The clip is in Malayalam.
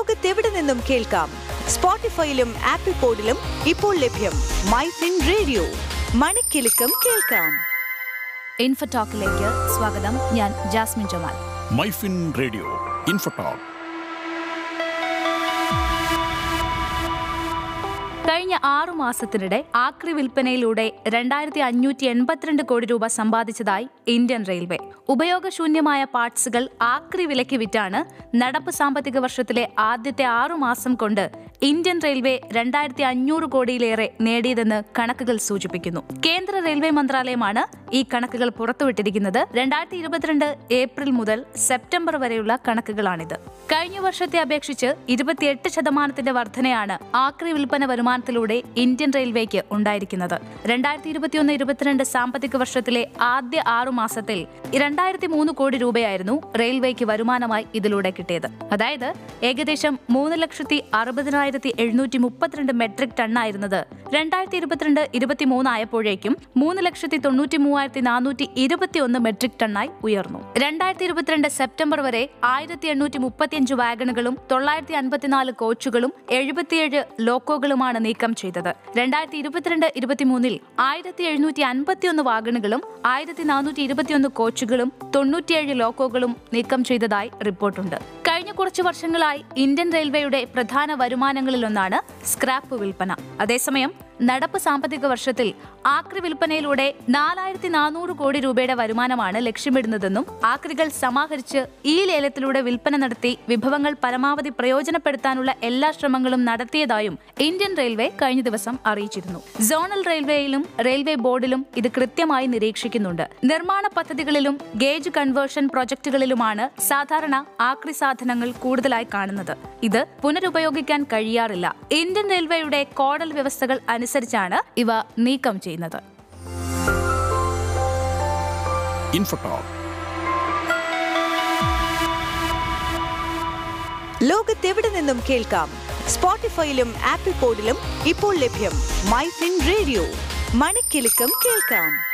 ലോകത്തെവിടെ നിന്നും കേൾക്കാം? സ്പോട്ടിഫൈയിലും ആപ്പിൾ പോഡിലും ഇപ്പോൾ ലഭ്യം മൈ ഫിൻ റേഡിയോ. മണിക്കെലക്കം കേൾക്കാം. ഇൻഫോടോക്കിലേക്ക് സ്വാഗതം. ഞാൻ Jasmin Jamal. MyFin radio Infotalk. കഴിഞ്ഞ ആറു മാസത്തിനിടെ ആക്രി വിൽപ്പനയിലൂടെ രണ്ടായിരത്തി അഞ്ഞൂറ്റി എൺപത്തിരണ്ട് കോടി രൂപ സമ്പാദിച്ചതായി ഇന്ത്യൻ റെയിൽവേ. ഉപയോഗശൂന്യമായ പാർട്സുകൾ ആക്രി വിലയ്ക്ക് വിറ്റാണ് നടപ്പ് സാമ്പത്തിക വർഷത്തിലെ ആദ്യത്തെ ആറു മാസം കൊണ്ട് ഇന്ത്യൻ റെയിൽവേ രണ്ടായിരത്തി അഞ്ഞൂറ് കോടിയിലേറെ നേടിയതെന്ന് കണക്കുകൾ സൂചിപ്പിക്കുന്നു. കേന്ദ്ര റെയിൽവേ മന്ത്രാലയമാണ് ഈ കണക്കുകൾ പുറത്തുവിട്ടിരിക്കുന്നത്. രണ്ടായിരത്തി ഇരുപത്തിരണ്ട് ഏപ്രിൽ മുതൽ സെപ്റ്റംബർ വരെയുള്ള കണക്കുകളാണിത്. കഴിഞ്ഞ വർഷത്തെ അപേക്ഷിച്ച് ഇരുപത്തിയെട്ട് ശതമാനത്തിന്റെ വർധനയാണ് ആക്രി വിൽപ്പന വരുമാനത്തിലൂടെ ഇന്ത്യൻ റെയിൽവേക്ക് ഉണ്ടായിരിക്കുന്നത്. രണ്ടായിരത്തി ഇരുപത്തിയൊന്ന് ഇരുപത്തിരണ്ട് സാമ്പത്തിക വർഷത്തിലെ ആദ്യ ആറു മാസത്തിൽ രണ്ടായിരത്തി മൂന്ന് കോടി രൂപയായിരുന്നു റെയിൽവേക്ക് വരുമാനമായി ഇതിലൂടെ കിട്ടിയത്. അതായത് ഏകദേശം മൂന്ന് ലക്ഷത്തി അറുപതിനായിരത്തി എഴുന്നൂറ്റി മുപ്പത്തിരണ്ട് മെട്രിക് ടണ്ണായിരുന്നത് രണ്ടായിരത്തി ഇരുപത്തിരണ്ട് ഇരുപത്തിമൂന്നായപ്പോഴേക്കും മൂന്ന് ലക്ഷത്തി തൊണ്ണൂറ്റി മൂവായിരത്തി നാനൂറ്റി ഇരുപത്തിയൊന്ന് മെട്രിക് ടണ്ണായി ഉയർന്നു. രണ്ടായിരത്തി ഇരുപത്തിരണ്ട് സെപ്റ്റംബർ വരെ ആയിരത്തി എണ്ണൂറ്റി മുപ്പത്തിയഞ്ച് വാഗണുകളും തൊള്ളായിരത്തി അൻപത്തിനാല് കോച്ചുകളും എഴുപത്തിയേഴ് ലോക്കോകളുമാണ് നീക്കം ചെയ്തത്. രണ്ടായിരത്തി ഇരുപത്തിരണ്ട് ഇരുപത്തിമൂന്നിൽ ആയിരത്തി എഴുന്നൂറ്റി അൻപത്തിയൊന്ന് വാഗണുകളും ആയിരത്തി നാനൂറ്റി ഇരുപത്തിയൊന്ന് കോച്ചുകളും തൊണ്ണൂറ്റിയേഴ് ലോക്കോകളും നീക്കം ചെയ്തതായി റിപ്പോർട്ടുണ്ട്. കഴിഞ്ഞ കുറച്ചു വർഷങ്ങളായി ഇന്ത്യൻ റെയിൽവേയുടെ പ്രധാന വരുമാനങ്ങളിലൊന്നാണ് സ്ക്രാപ്പ് വിൽപ്പന. അതേസമയം നടപ്പ് സാമ്പത്തിക വർഷത്തിൽ ആക്രി വിൽപ്പനയിലൂടെ നാലായിരത്തി നാനൂറ് കോടി രൂപയുടെ വരുമാനമാണ് ലക്ഷ്യമിടുന്നതെന്നും ആക്രികൾ സമാഹരിച്ച് ഈ ലേലത്തിലൂടെ വിൽപ്പന നടത്തി വിഭവങ്ങൾ പരമാവധി പ്രയോജനപ്പെടുത്താനുള്ള എല്ലാ ശ്രമങ്ങളും നടത്തിയതായും ഇന്ത്യൻ റെയിൽവേ കഴിഞ്ഞ ദിവസം അറിയിച്ചിരുന്നു. സോണൽ റെയിൽവേയിലും റെയിൽവേ ബോർഡിലും ഇത് കൃത്യമായി നിരീക്ഷിക്കുന്നുണ്ട്. നിർമ്മാണ പദ്ധതികളിലും ഗേജ് കൺവേർഷൻ പ്രൊജക്ടുകളിലുമാണ് സാധാരണ ആക്രി സാധനങ്ങൾ കൂടുതലായി കാണുന്നത്. ഇത് പുനരുപയോഗിക്കാൻ കഴിയാറില്ല. ഇന്ത്യൻ റെയിൽവേയുടെ കോഡൽ വ്യവസ്ഥകൾ അനുസരിച്ചാണ് ഇവ നീക്കം ചെയ്യുന്നത്. ലോകത്തെവിടെ നിന്നും കേൾക്കാം? സ്പോട്ടിഫൈയിലും ആപ്പിൾ പോഡിലും ഇപ്പോൾ ലഭ്യം മൈ ഫിൻ റേഡിയോ. മണിക്കെലക്കം കേൾക്കാം.